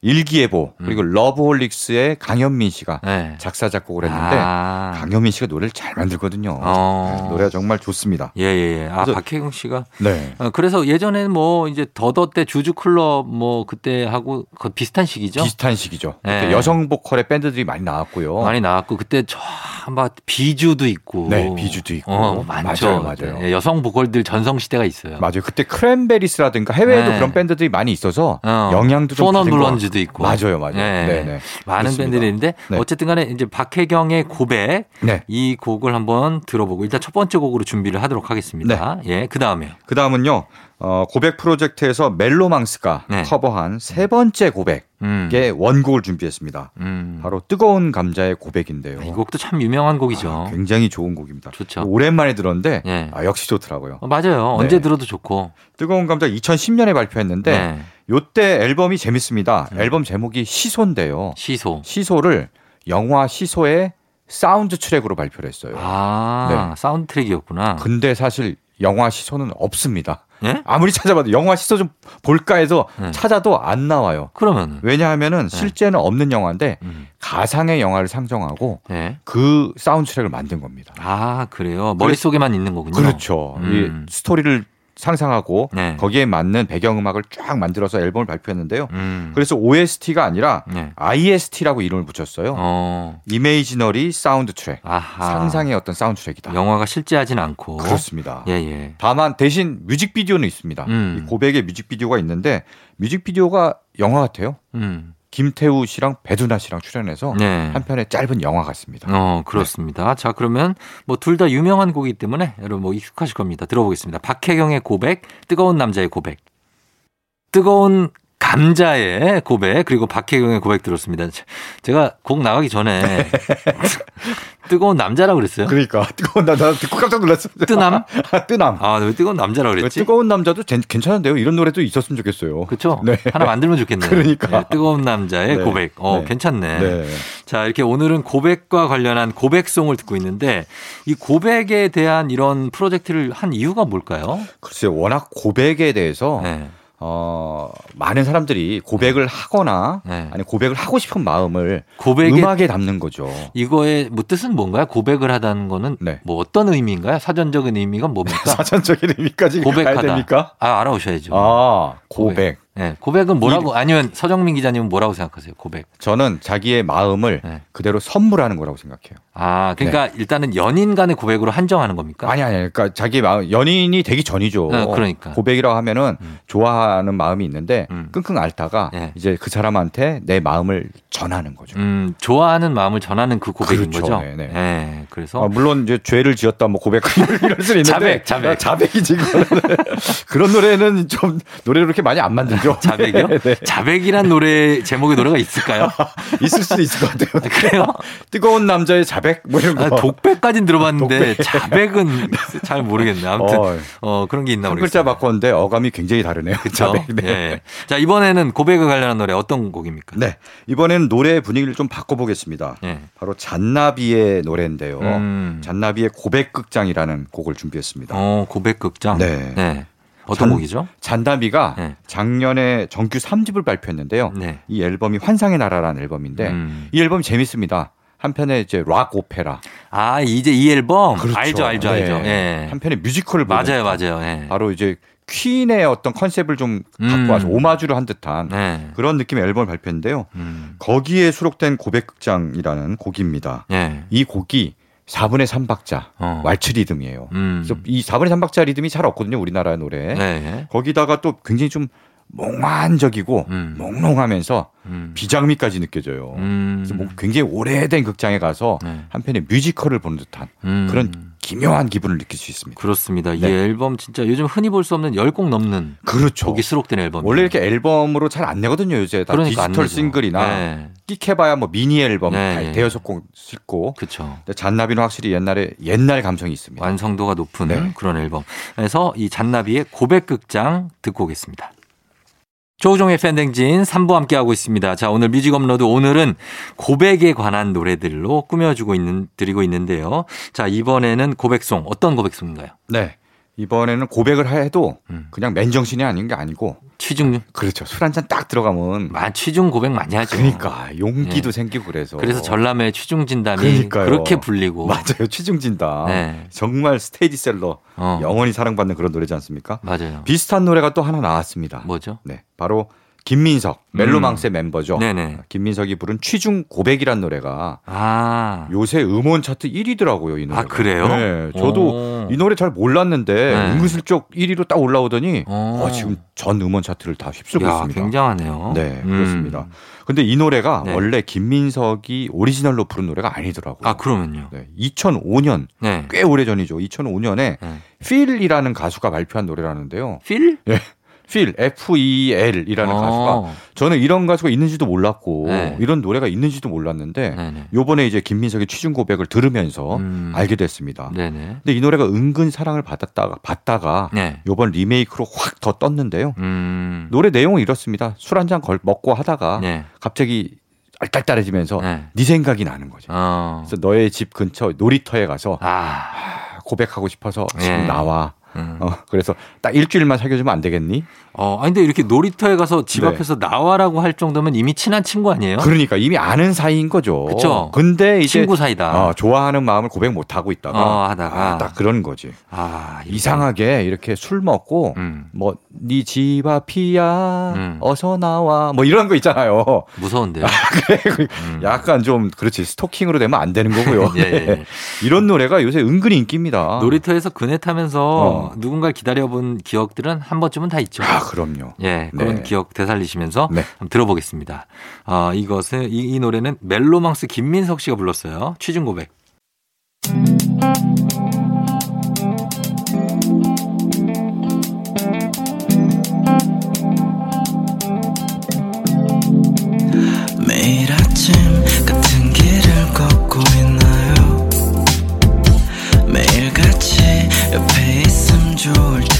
일기예보 그리고 러브홀릭스의 강현민 씨가 네. 작사 작곡을 했는데 아. 강현민 씨가 노래를 잘 만들거든요. 어. 네, 노래가 정말 좋습니다. 예, 예, 예. 아, 박혜경 씨가. 네. 어, 그래서 예전에는 뭐 이제 더더 때 주주 클럽 뭐 그때 하고 그 비슷한 시기죠. 비슷한 시기죠. 네. 그때 여성 보컬의 밴드들이 많이 나왔고요. 많이 나왔고 그때 저막 비주도 있고. 네, 비주도 있고. 어, 많죠. 맞아요, 맞아요. 예, 여성 보컬들 전성 시대가 있어요. 맞아요. 그때 크랜베리스라든가 해외에도 네. 그런 밴드들이 많이 있어서 어, 영향도 좀 받은 것 블론즈도 있고. 맞아요, 맞아요. 네. 네, 네. 많은 그렇습니다. 밴드들이 있는데 네. 어쨌든 간에 이제 박혜경의 고백 네. 이 곡을 한번 들어보고 일단 첫 번째 곡으로 준비를 하도록 하겠습니다. 예, 그 다음에요. 그 다음은요, 어, 고백 프로젝트에서 멜로망스가 네. 커버한 세 번째 고백의 음. 원곡을 준비했습니다. 음. 바로 뜨거운 감자의 고백인데요. 이 곡도 참 유명한 곡이죠. 아, 굉장히 좋은 곡입니다. 좋죠. 오랜만에 들었는데 예. 아, 역시 좋더라고요. 어, 맞아요. 네. 언제 들어도 좋고. 뜨거운 감자 2010년에 발표했는데 네. 요때 앨범이 재밌습니다. 음. 앨범 제목이 시소인데요. 시소. 시소를 영화 시소의 사운드 트랙으로 발표를 했어요. 아, 네. 사운드 트랙이었구나. 근데 사실 영화 시소는 없습니다. 예? 아무리 찾아봐도 영화 시소 좀 볼까 해서 네. 찾아도 안 나와요. 그러면 왜냐하면은 실제는 없는 영화인데 음. 가상의 영화를 상정하고 예. 그 사운드 트랙을 만든 겁니다. 아 그래요. 머릿속에만 있는 거군요. 그렇죠. 음. 이 스토리를 상상하고 네. 거기에 맞는 배경음악을 쫙 만들어서 앨범을 발표했는데요. 음. 그래서 OST가 아니라 네. IST라고 이름을 붙였어요. 어. imaginary sound track. 아하. 상상의 어떤 사운드 트랙이다. 영화가 실제하진 않고. 그렇습니다. 예 예. 다만 대신 뮤직비디오는 있습니다. 음. 이 고백의 뮤직비디오가 있는데 뮤직비디오가 영화 같아요. 음. 김태우 씨랑 배두나 씨랑 출연해서 네. 한 편의 짧은 영화 같습니다. 어, 그렇습니다. 자, 그러면 뭐 둘 다 유명한 곡이기 때문에 여러분 뭐 익숙하실 겁니다. 들어보겠습니다. 박혜경의 고백, 뜨거운 남자의 고백. 뜨거운 감자의 고백, 그리고 박혜경의 고백 들었습니다. 제가 곡 나가기 전에 뜨거운 남자라고 그랬어요. 그러니까 뜨거운 남자 듣고 깜짝 놀랐어요. 뜨남? 뜨남. 아, 왜 뜨거운 남자라고 그랬지? 뜨거운 남자도 젠- 괜찮은데요. 이런 노래도 있었으면 좋겠어요. 그렇죠. 네. 하나 만들면 좋겠네요. 그러니까. 네, 뜨거운 남자의 네. 고백. 어, 네. 괜찮네. 네. 자, 이렇게 오늘은 고백과 관련한 고백송을 듣고 있는데 이 고백에 대한 이런 프로젝트를 한 이유가 뭘까요? 글쎄요. 워낙 고백에 대해서 네. 어, 많은 사람들이 고백을 하거나 네. 아니 고백을 하고 싶은 마음을 고백의 음악에 담는 거죠. 이거의 뭐 뜻은 뭔가요? 고백을 하다는 거는 네. 뭐 어떤 의미인가요? 사전적인 의미가 뭡니까? 사전적인 의미까지 고백하다. 됩니까? 아, 알아오셔야죠. 아, 고백. 네. 고백은 뭐라고 아니면 서정민 기자님은 뭐라고 생각하세요? 고백. 저는 자기의 마음을 네. 그대로 선물하는 거라고 생각해요. 아, 그러니까 일단은 연인 간의 고백으로 한정하는 겁니까? 네. 아니 아니 그러니까 자기 마음 연인이 되기 전이죠. 네, 그러니까. 고백이라고 하면은 음. 좋아하는 마음이 있는데 음. 끙끙 앓다가 네. 이제 그 사람한테 내 마음을 전하는 거죠. 음, 좋아하는 마음을 전하는 그 고백인 그렇죠. 거죠. 네네. 네, 그래서 아, 물론 이제 죄를 지었다 뭐 고백 이럴 수는 있는데 자백, 자백. 아, 자백이지. 그런 노래는 좀 노래를 그렇게 많이 안 만들죠. 자백이요? 네. 자백이란 노래 제목의 노래가 있을까요? 있을 수도 있을 것 같아요. 그래요? 뜨거운 남자의 자백 뭐 이런 거. 아, 독백까진 들어봤는데 자백은 잘 모르겠네. 아무튼 어, 어, 그런 게 있나 한 글자 모르겠어요. 바꿨는데 어감이 굉장히 다르네요. 그렇죠. 자백. 네. 예. 자 이번에는 고백에 관련한 노래 어떤 곡입니까? 네. 이번에는 노래 분위기를 좀 바꿔보겠습니다. 예. 바로 잔나비의 노래인데요. 음. 잔나비의 고백극장이라는 곡을 준비했습니다. 어 고백극장. 네. 어떤 잔- 곡이죠? 잔나비가 네. 작년에 정규 3집을 발표했는데요. 네. 이 앨범이 환상의 나라라는 앨범인데 음. 이 앨범이 재밌습니다. 한편에 이제 락 오페라. 아 이제 이 앨범 그렇죠. 알죠 알죠 네. 알죠. 예. 한편에 뮤지컬을 맞아요. 맞아요. 예. 바로 이제 퀸의 어떤 컨셉을 좀 음. 갖고 와서 오마주를 한 듯한 네. 그런 느낌의 앨범을 발표했는데요. 음. 거기에 수록된 고백극장이라는 곡입니다. 예. 이 곡이 4분의 3박자 어. 왈츠 리듬이에요. 음. 그래서 이 4분의 3박자 리듬이 잘 없거든요. 우리나라 노래. 네. 거기다가 또 굉장히 좀 몽환적이고 음. 몽롱하면서 음. 비장미까지 느껴져요. 음. 그래서 뭐 굉장히 오래된 극장에 가서 네. 한편의 뮤지컬을 보는 듯한 음. 그런 기묘한 기분을 느낄 수 있습니다. 그렇습니다. 이 네. 앨범 진짜 요즘 흔히 볼 수 없는 10곡 넘는 그렇죠. 곡이 수록된 앨범. 원래 이렇게 앨범으로 잘 안 내거든요. 요새 다 그러니까 안 디지털. 싱글이나 네. 끽해봐야 뭐 미니 앨범 네. 다 대여섯 곡 싣고 그렇죠. 잔나비는 확실히 옛날에 옛날 감성이 있습니다. 완성도가 높은 네. 그런 앨범. 그래서 이 잔나비의 고백극장 듣고 오겠습니다. 조우종의 FM 대행진 3부 함께하고 있습니다. 자, 오늘 뮤직 업로드 오늘은 고백에 관한 노래들로 꾸며주고 있는, 드리고 있는데요. 자, 이번에는 고백송. 어떤 고백송인가요? 네. 이번에는 고백을 해도 음. 그냥 맨정신이 아닌 게 아니고 취중, 그렇죠. 술 한 잔 딱 들어가면 만 취중 고백 많이 하죠. 그러니까 용기도 예. 생기고 그래서 그래서 전람회 취중 진담이 그러니까요. 그렇게 불리고. 맞아요. 취중진담. 네. 정말 스테디셀러 어, 영원히 사랑받는 그런 노래지 않습니까? 맞아요. 비슷한 노래가 또 하나 나왔습니다. 뭐죠? 네. 바로 김민석 멜로망스의 멤버죠. 음. 네네. 김민석이 부른 취중 고백이란 노래가 아. 요새 음원 차트 1위더라고요, 이 노래. 아, 그래요? 네. 저도 오. 이 노래 잘 몰랐는데 네. 은근슬쩍 1위로 딱 올라오더니 오. 어, 지금 전 음원 차트를 다 휩쓸고 야, 있습니다. 굉장하네요. 네, 음. 그렇습니다. 근데 이 노래가 네. 원래 김민석이 오리지널로 부른 노래가 아니더라고요. 아, 그러면요. 네, 2005년 네. 꽤 오래 전이죠. 2005년에 네. 필이라는 가수가 발표한 노래라는데요. 필? 필 F E L이라는 어. 가수가 저는 이런 가수가 있는지도 몰랐고 네. 이런 노래가 있는지도 몰랐는데 네네. 요번에 이제 김민석의 취중 고백을 들으면서 음. 알게 됐습니다. 네네. 근데 이 노래가 은근 사랑을 받았다가 받다가 네. 요번 리메이크로 확 더 떴는데요. 음. 노래 내용은 이렇습니다. 술 한 잔 먹고 하다가 네. 갑자기 알딸딸해지면서 네. 네 생각이 나는 거죠. 어. 그래서 너의 집 근처 놀이터에 가서 아. 고백하고 싶어서 지금 네. 나와. 음. 어, 그래서 딱 일주일만 사귀어주면 안 되겠니? 어, 아니, 근데 이렇게 놀이터에 가서 집 네. 앞에서 나와라고 할 정도면 이미 친한 친구 아니에요? 그러니까 이미 아는 사이인 거죠. 그쵸. 근데 이제 친구 사이다. 어, 좋아하는 마음을 고백 못 하고 있다가 어, 하다가. 아, 딱 그런 거지. 아. 이상하게 이렇게 술 먹고 음. 뭐네 집 앞이야 음. 어서 나와 뭐 이런 거 있잖아요. 무서운데요. 그래, 음. 약간 좀 그렇지 스토킹으로 되면 안 되는 거고요. 예, 예, 예. 네. 이런 노래가 요새 은근히 인기입니다. 놀이터에서 그네 타면서 어. 누군가를 기다려본 기억들은 한 번쯤은 다 있죠. 아 그럼요. 예, 그런 네. 기억 되살리시면서 네. 들어보겠습니다. 아, 이것은 이, 이 노래는 멜로망스 김민석 씨가 불렀어요. 취중 고백. 매 있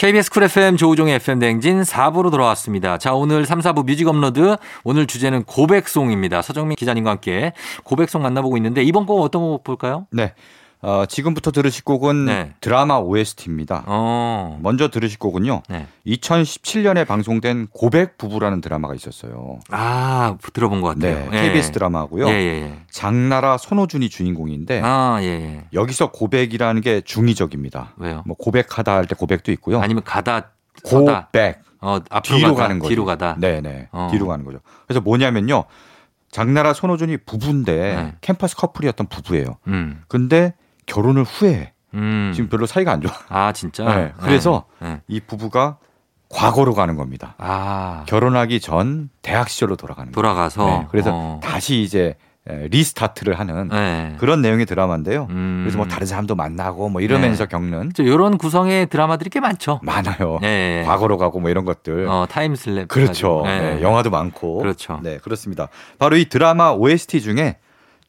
KBS 쿨 FM 조우종의 FM 대행진 4부로 돌아왔습니다. 자, 오늘 3, 4부 뮤직 업로드. 오늘 주제는 고백송입니다. 서정민 기자님과 함께 고백송 만나보고 있는데 이번 곡 어떤 곡 볼까요? 네. 어, 지금부터 들으실 곡은 네. 드라마 OST입니다. 어. 먼저 들으실 곡은요. 네. 2017년에 방송된 고백 부부라는 드라마가 있었어요. 아, 들어본 것 네, 같아요. 예. KBS 드라마고요. 예, 예, 예. 장나라 손호준이 주인공인데 아, 예, 예. 여기서 고백이라는 게 중의적입니다. 왜요? 뭐 고백하다 할 때 고백도 있고요. 아니면 가다, 서다. go back 어, 앞으로 뒤로 가다, 가는 거죠. 뒤로 가다. 네네. 어. 뒤로 가는 거죠. 그래서 뭐냐면요. 장나라 손호준이 부부인데 네. 캠퍼스 커플이었던 부부예요. 음. 근데 결혼을 후회해. 음. 지금 별로 사이가 안 좋아. 아, 진짜? 네, 그래서 네, 네. 이 부부가 과거로 가는 겁니다. 아, 결혼하기 전 대학 시절로 돌아가는. 돌아가서. 네, 그래서 어. 다시 이제 에, restart를 하는 네. 그런 내용의 드라마인데요. 음. 그래서 뭐 다른 사람도 만나고 뭐 이러면서 겪는 이런 구성의 드라마들이 꽤 많죠. 많아요. 네. 과거로 가고 뭐 이런 것들. 어, time slip. 그렇죠. 네. 네, 영화도 많고. 그렇죠. 네, 그렇습니다. 바로 이 드라마 OST 중에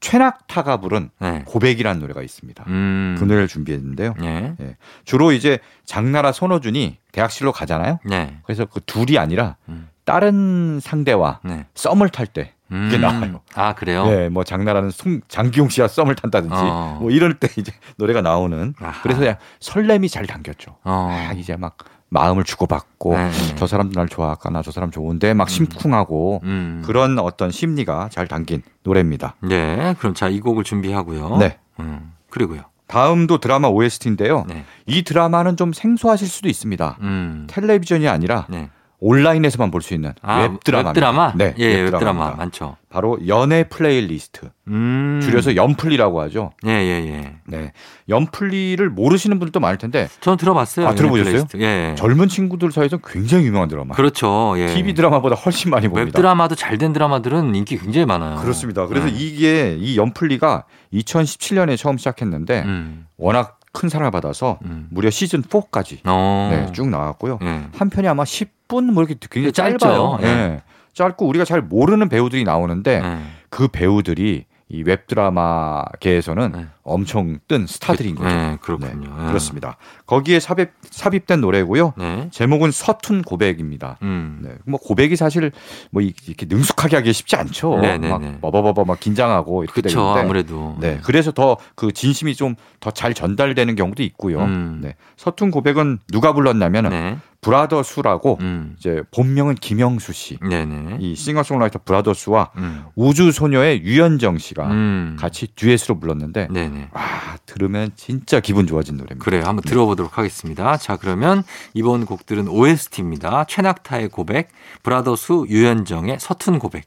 최낙타가 부른 네. 고백이라는 노래가 있습니다. 음. 그 노래를 준비했는데요. 네. 예. 주로 이제 장나라 손호준이 대학실로 가잖아요. 네. 그래서 그 둘이 아니라 음. 다른 상대와 네. 썸을 탈때 그게 음. 나와요. 아, 그래요? 예, 뭐 장나라는 송, 장기용 씨와 썸을 탄다든지 어. 뭐 이럴 때 이제 노래가 나오는 아하. 그래서 그냥 설렘이 잘 담겼죠. 어. 막 이제 막 마음을 주고받고 네. 저 사람도 날 좋아할까 나저 사람 좋은데 막 심쿵하고 음. 그런 어떤 심리가 잘 담긴 노래입니다. 네. 그럼 자, 이 곡을 준비하고요. 네. 음. 그리고요. 다음도 드라마 OST인데요. 네. 이 드라마는 좀 생소하실 수도 있습니다. 음. 텔레비전이 아니라 네. 온라인에서만 볼 수 있는 아, 웹드라마. 웹드라마? 네, 예, 웹드라마 웹드라마입니다. 많죠. 바로 연애 플레이리스트. 음. 줄여서 연플리라고 하죠. 예, 예, 예. 네. 연플리를 모르시는 분들도 많을 텐데 저는 들어봤어요. 아, 들어보셨어요? 넷플릭스. 예. 젊은 친구들 사이에서 굉장히 유명한 드라마. 그렇죠. 예. TV 드라마보다 훨씬 많이 봅니다. 웹드라마도 잘 된 드라마들은 인기 굉장히 많아요. 그렇습니다. 그래서 네. 이게 이 연플리가 2017년에 처음 시작했는데 음. 워낙 큰 사랑을 받아서 음. 무려 시즌 4까지 어. 네, 쭉 나왔고요. 예. 한 편이 아마 10 분 뭐 이렇게 굉장히 짧죠. 짧아요. 예. 예. 짧고 우리가 잘 모르는 배우들이 나오는데 예. 그 배우들이 이 웹드라마계에서는 네. 엄청 뜬 스타들인 거죠. 네, 그렇군요. 네, 예. 그렇습니다. 거기에 삽입, 삽입된 노래고요. 네. 제목은 서툰 고백입니다. 음. 네, 뭐 고백이 사실 뭐 이- 이렇게 능숙하게 하기 쉽지 않죠. 네, 네, 막 네. 버버버버 막 긴장하고 이렇게 그렇죠. 되는데. 아무래도. 네, 그래서 더 그 진심이 좀 더 잘 전달되는 경우도 있고요. 음. 네, 서툰 고백은 누가 불렀냐면 은 네. 브라더 수라고 음. 이제 본명은 김영수 씨, 네, 네. 이 싱어송라이터 브라더 수와 음. 우주 소녀의 유연정 씨가 음. 같이 듀엣으로 불렀는데 네, 네. 아 들으면 진짜 기분 좋아진 노래입니다. 그래요. 한번 들어보도록 하겠습니다. 자, 그러면 이번 곡들은 OST입니다. 최낙타의 고백, 브라더 수 유연정의 서툰 고백.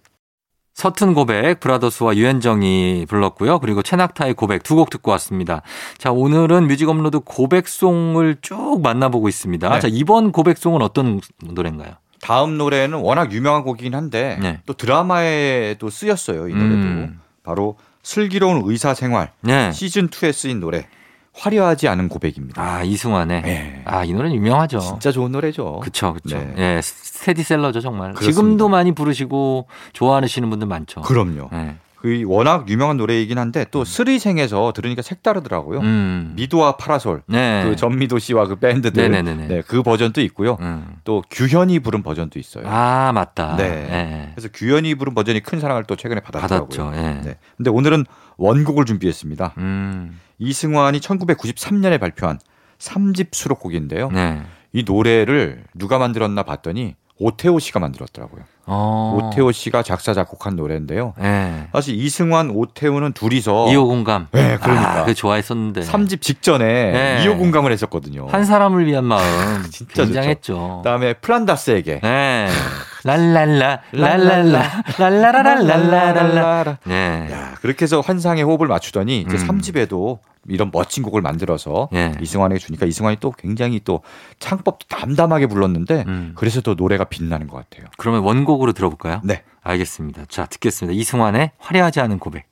서툰 고백, 브라더 수와 유연정이 불렀고요. 그리고 최낙타의 고백 두 곡 듣고 왔습니다. 자, 오늘은 뮤직 업로드 고백송을 쭉 만나보고 있습니다. 네. 자, 이번 고백송은 어떤 노래인가요? 다음 노래는 워낙 유명한 곡이긴 한데 네. 또 드라마에도 쓰였어요 이 노래도 음. 바로 슬기로운 의사 생활 네. 시즌 2에 쓰인 노래 화려하지 않은 고백입니다. 아, 이승환의. 네. 아, 이 노래 는 유명하죠. 진짜 좋은 노래죠. 그쵸, 그쵸. 네. 예, 스테디셀러죠, 정말. 그렇습니다. 지금도 많이 부르시고 좋아하시는 분들 많죠. 그럼요. 예. 그 워낙 유명한 노래이긴 한데 또 스리생에서 들으니까 색다르더라고요. 음. 미도와 파라솔. 네. 그 전미도 씨와 그 밴드들. 네네네네. 네, 그 버전도 있고요. 음. 또 규현이 부른 버전도 있어요. 아, 맞다. 네. 예. 그래서 규현이 부른 버전이 큰 사랑을 또 최근에 받았더라고요. 받았죠. 예. 네. 근데 오늘은 원곡을 준비했습니다. 음. 이승환이 1993년에 발표한 3집 수록곡인데요. 네. 이 노래를 누가 만들었나 봤더니 오태호 씨가 만들었더라고요. 어. 오태호 씨가 작사 작곡한 노래인데요. 예. 사실 이승환, 오태호는 둘이서 이호 공감. 네, 그러니까. 아, 그 좋아했었는데. 3집 직전에 네. 이호 공감을 했었거든요. 한 사람을 위한 마음. 진짜 굉장했죠. 그다음에 플란다스에게 네. 랄랄라, 랄랄라, 랄라라랄랄라랄라. 네. 야, 그렇게 해서 환상의 호흡을 맞추더니 이제 음. 3집에도 이런 멋진 곡을 만들어서 예. 이승환에게 주니까 이승환이 또 굉장히 또 창법도 담담하게 불렀는데 음. 그래서 또 노래가 빛나는 것 같아요. 그러면 원곡으로 들어볼까요? 네. 알겠습니다. 자, 듣겠습니다. 이승환의 화려하지 않은 고백.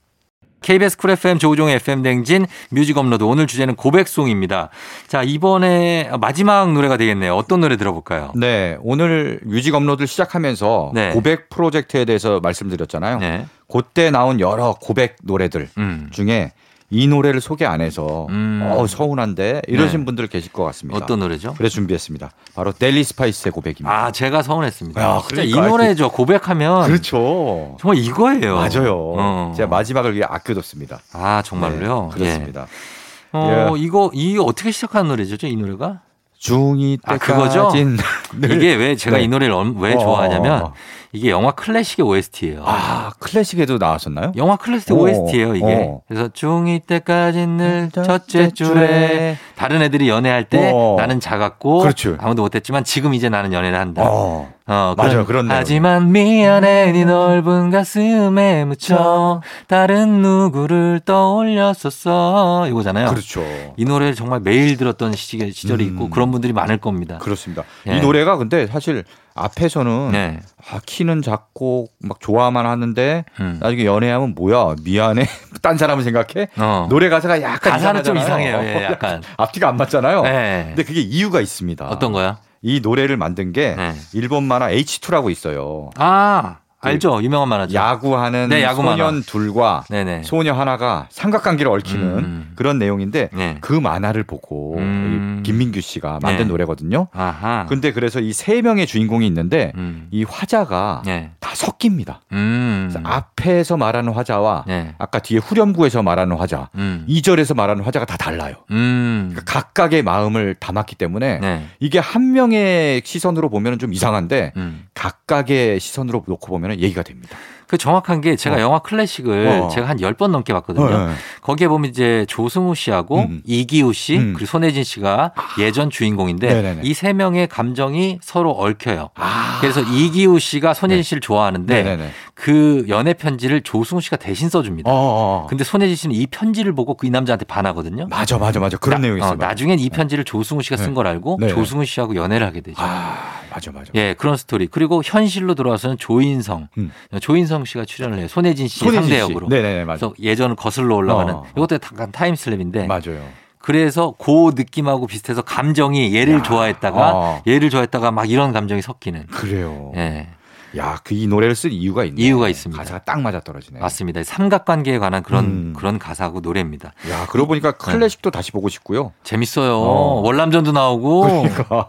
KBS 쿨 FM 조우종의 FM 대행진 뮤직 업로드 오늘 주제는 고백송입니다. 자, 이번에 마지막 노래가 되겠네요. 어떤 노래 들어볼까요? 네, 오늘 뮤직 업로드를 시작하면서 네. 고백 프로젝트에 대해서 말씀드렸잖아요. 네. 그때 나온 여러 고백 노래들 음. 중에 이 노래를 소개 안 해서 음. 어, 서운한데 이러신 네. 분들 계실 것 같습니다. 어떤 노래죠? 그래서 준비했습니다. 바로 델리 스파이스의 고백입니다. 아, 제가 서운했습니다. 야, 진짜 이 그러니까. 노래죠. 고백하면 그렇죠. 정말 이거예요. 맞아요. 어. 제가 마지막을 위해 아껴뒀습니다. 아, 정말로요? 네, 그렇습니다. 예. 어, 예. 이거 이 어떻게 시작하는 노래죠? 이 노래가? 중2 아, 그거죠? 때까진 늘- 이게 왜 제가 네. 이 노래를 얼- 왜 어, 좋아하냐면 어, 어. 이게 영화 클래식의 OST예요. 아 클래식에도 나왔었나요? 영화 클래식 오, OST예요, 이게. 어. 그래서 중2 때까진 늘 첫째 줄에 다른 애들이 연애할 때 어. 나는 작았고 그렇죠. 아무도 못했지만 지금 이제 나는 연애를 한다. 어. 어, 맞아요, 그런. 하지만 미안해 네 넓은 가슴에 묻혀 다른 누구를 떠올렸었어 이거잖아요. 그렇죠. 이 노래를 정말 매일 들었던 시절이, 시절이 있고 음. 그런 분들이 많을 겁니다. 그렇습니다. 예. 이 노래가 근데 사실 앞에서는 네. 아, 키는 작고 막 좋아만 하는데 음. 나중에 연애하면 뭐야 미안해 딴 사람을 생각해 어. 노래 가사가 약간 가사는 좀 이상하잖아요. 이상해요. 예, 약간. 앞 뒤가 안 맞잖아요. 네. 근데 그게 이유가 있습니다. 어떤 거야? 이 노래를 만든 게 네. 일본 만화 H2라고 있어요. 아, 알죠. 유명한 만화죠. 야구하는 네, 야구 만화. 소년 둘과 네네. 소녀 하나가 삼각관계를 얽히는 음. 그런 내용인데 네. 그 만화를 보고 음. 이 김민규 씨가 만든 네. 노래거든요. 아하. 근데 그래서 이 세 명의 주인공이 있는데 음. 이 화자가 네. 다 섞입니다. 음. 앞에서 말하는 화자와 네. 아까 뒤에 후렴구에서 말하는 화자, 음. 이절에서 말하는 화자가 다 달라요. 음. 그러니까 각각의 마음을 담았기 때문에 네. 이게 한 명의 시선으로 보면 좀 이상한데 음. 각각의 시선으로 놓고 보면 얘기가 됩니다. 그 정확한 게 제가 어. 영화 클래식을 어. 제가 한 10번 넘게 봤거든요. 어, 네. 거기에 보면 이제 조승우 씨하고 음. 이기우 씨 음. 그리고 손혜진 씨가 예전 주인공인데. 이 세 명의 감정이 서로 얽혀요. 아. 그래서 이기우 씨가 손혜진 네. 씨를 좋아하는데 네네네. 그 연애 편지를 조승우 씨가 대신 써줍니다. 어, 어, 어. 근데 손혜진 씨는 이 편지를 보고 그 이 남자한테 반하거든요. 맞아, 맞아, 맞아. 그런 나, 내용이 있어요. 어, 나중엔 이 편지를 조승우 씨가 쓴 네. 걸 알고 네. 조승우 씨하고 연애를 하게 되죠. 아, 맞아, 맞아. 예, 그런 스토리. 그리고 현실로 돌아와서는 조인성. 음. 조인성 씨가 출연을 해요. 손혜진 씨 손혜진 씨. 상대 역으로. 네네네, 맞아. 그래서 예전을 거슬러 올라가는 어. 이것도 잠깐 타임슬랩인데 맞아요. 그래서 그 느낌하고 비슷해서 감정이 얘를 야. 좋아했다가 어. 얘를 좋아했다가 막 이런 감정이 섞이는. 그래요. 예. 야, 그 이 노래를 쓴 이유가 있네. 이유가 있습니다. 가사가 딱 맞아 떨어지네. 맞습니다. 삼각관계에 관한 그런 음. 그런 가사고 노래입니다. 야, 그러고 보니까 클래식도 다시 보고 싶고요. 재밌어요. 어. 월남전도 나오고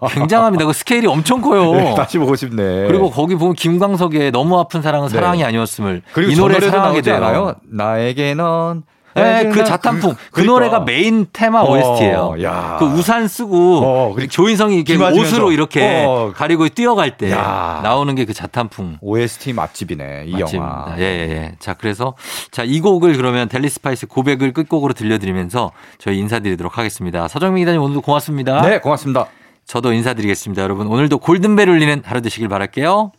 굉장합니다. 그 스케일이 엄청 커요. 네, 다시 보고 싶네. 그리고 거기 보면 김광석의 너무 아픈 사랑은 네. 사랑이 아니었음을 그리고 이저 노래 노래도 사랑하게 나오지 돼요. 않아요? 나에게 넌 네, 그 자탄풍 그, 그러니까. 노래가 메인 테마 어, OST예요. 야. 그 우산 쓰고 어, 조인성이 이렇게. 옷으로 이렇게 어. 가리고 뛰어갈 때 야. 나오는 게 그 자탄풍. OST 맛집이네 이 맛집입니다. 영화. 예, 예, 예. 자, 그래서 자, 이 곡을 그러면 델리 스파이스 고백을 끝곡으로 들려드리면서 저희 인사드리도록 하겠습니다. 서정민 기자님 오늘도 고맙습니다. 네, 고맙습니다. 저도 인사드리겠습니다. 여러분 오늘도 골든벨 울리는 하루 되시길 바랄게요.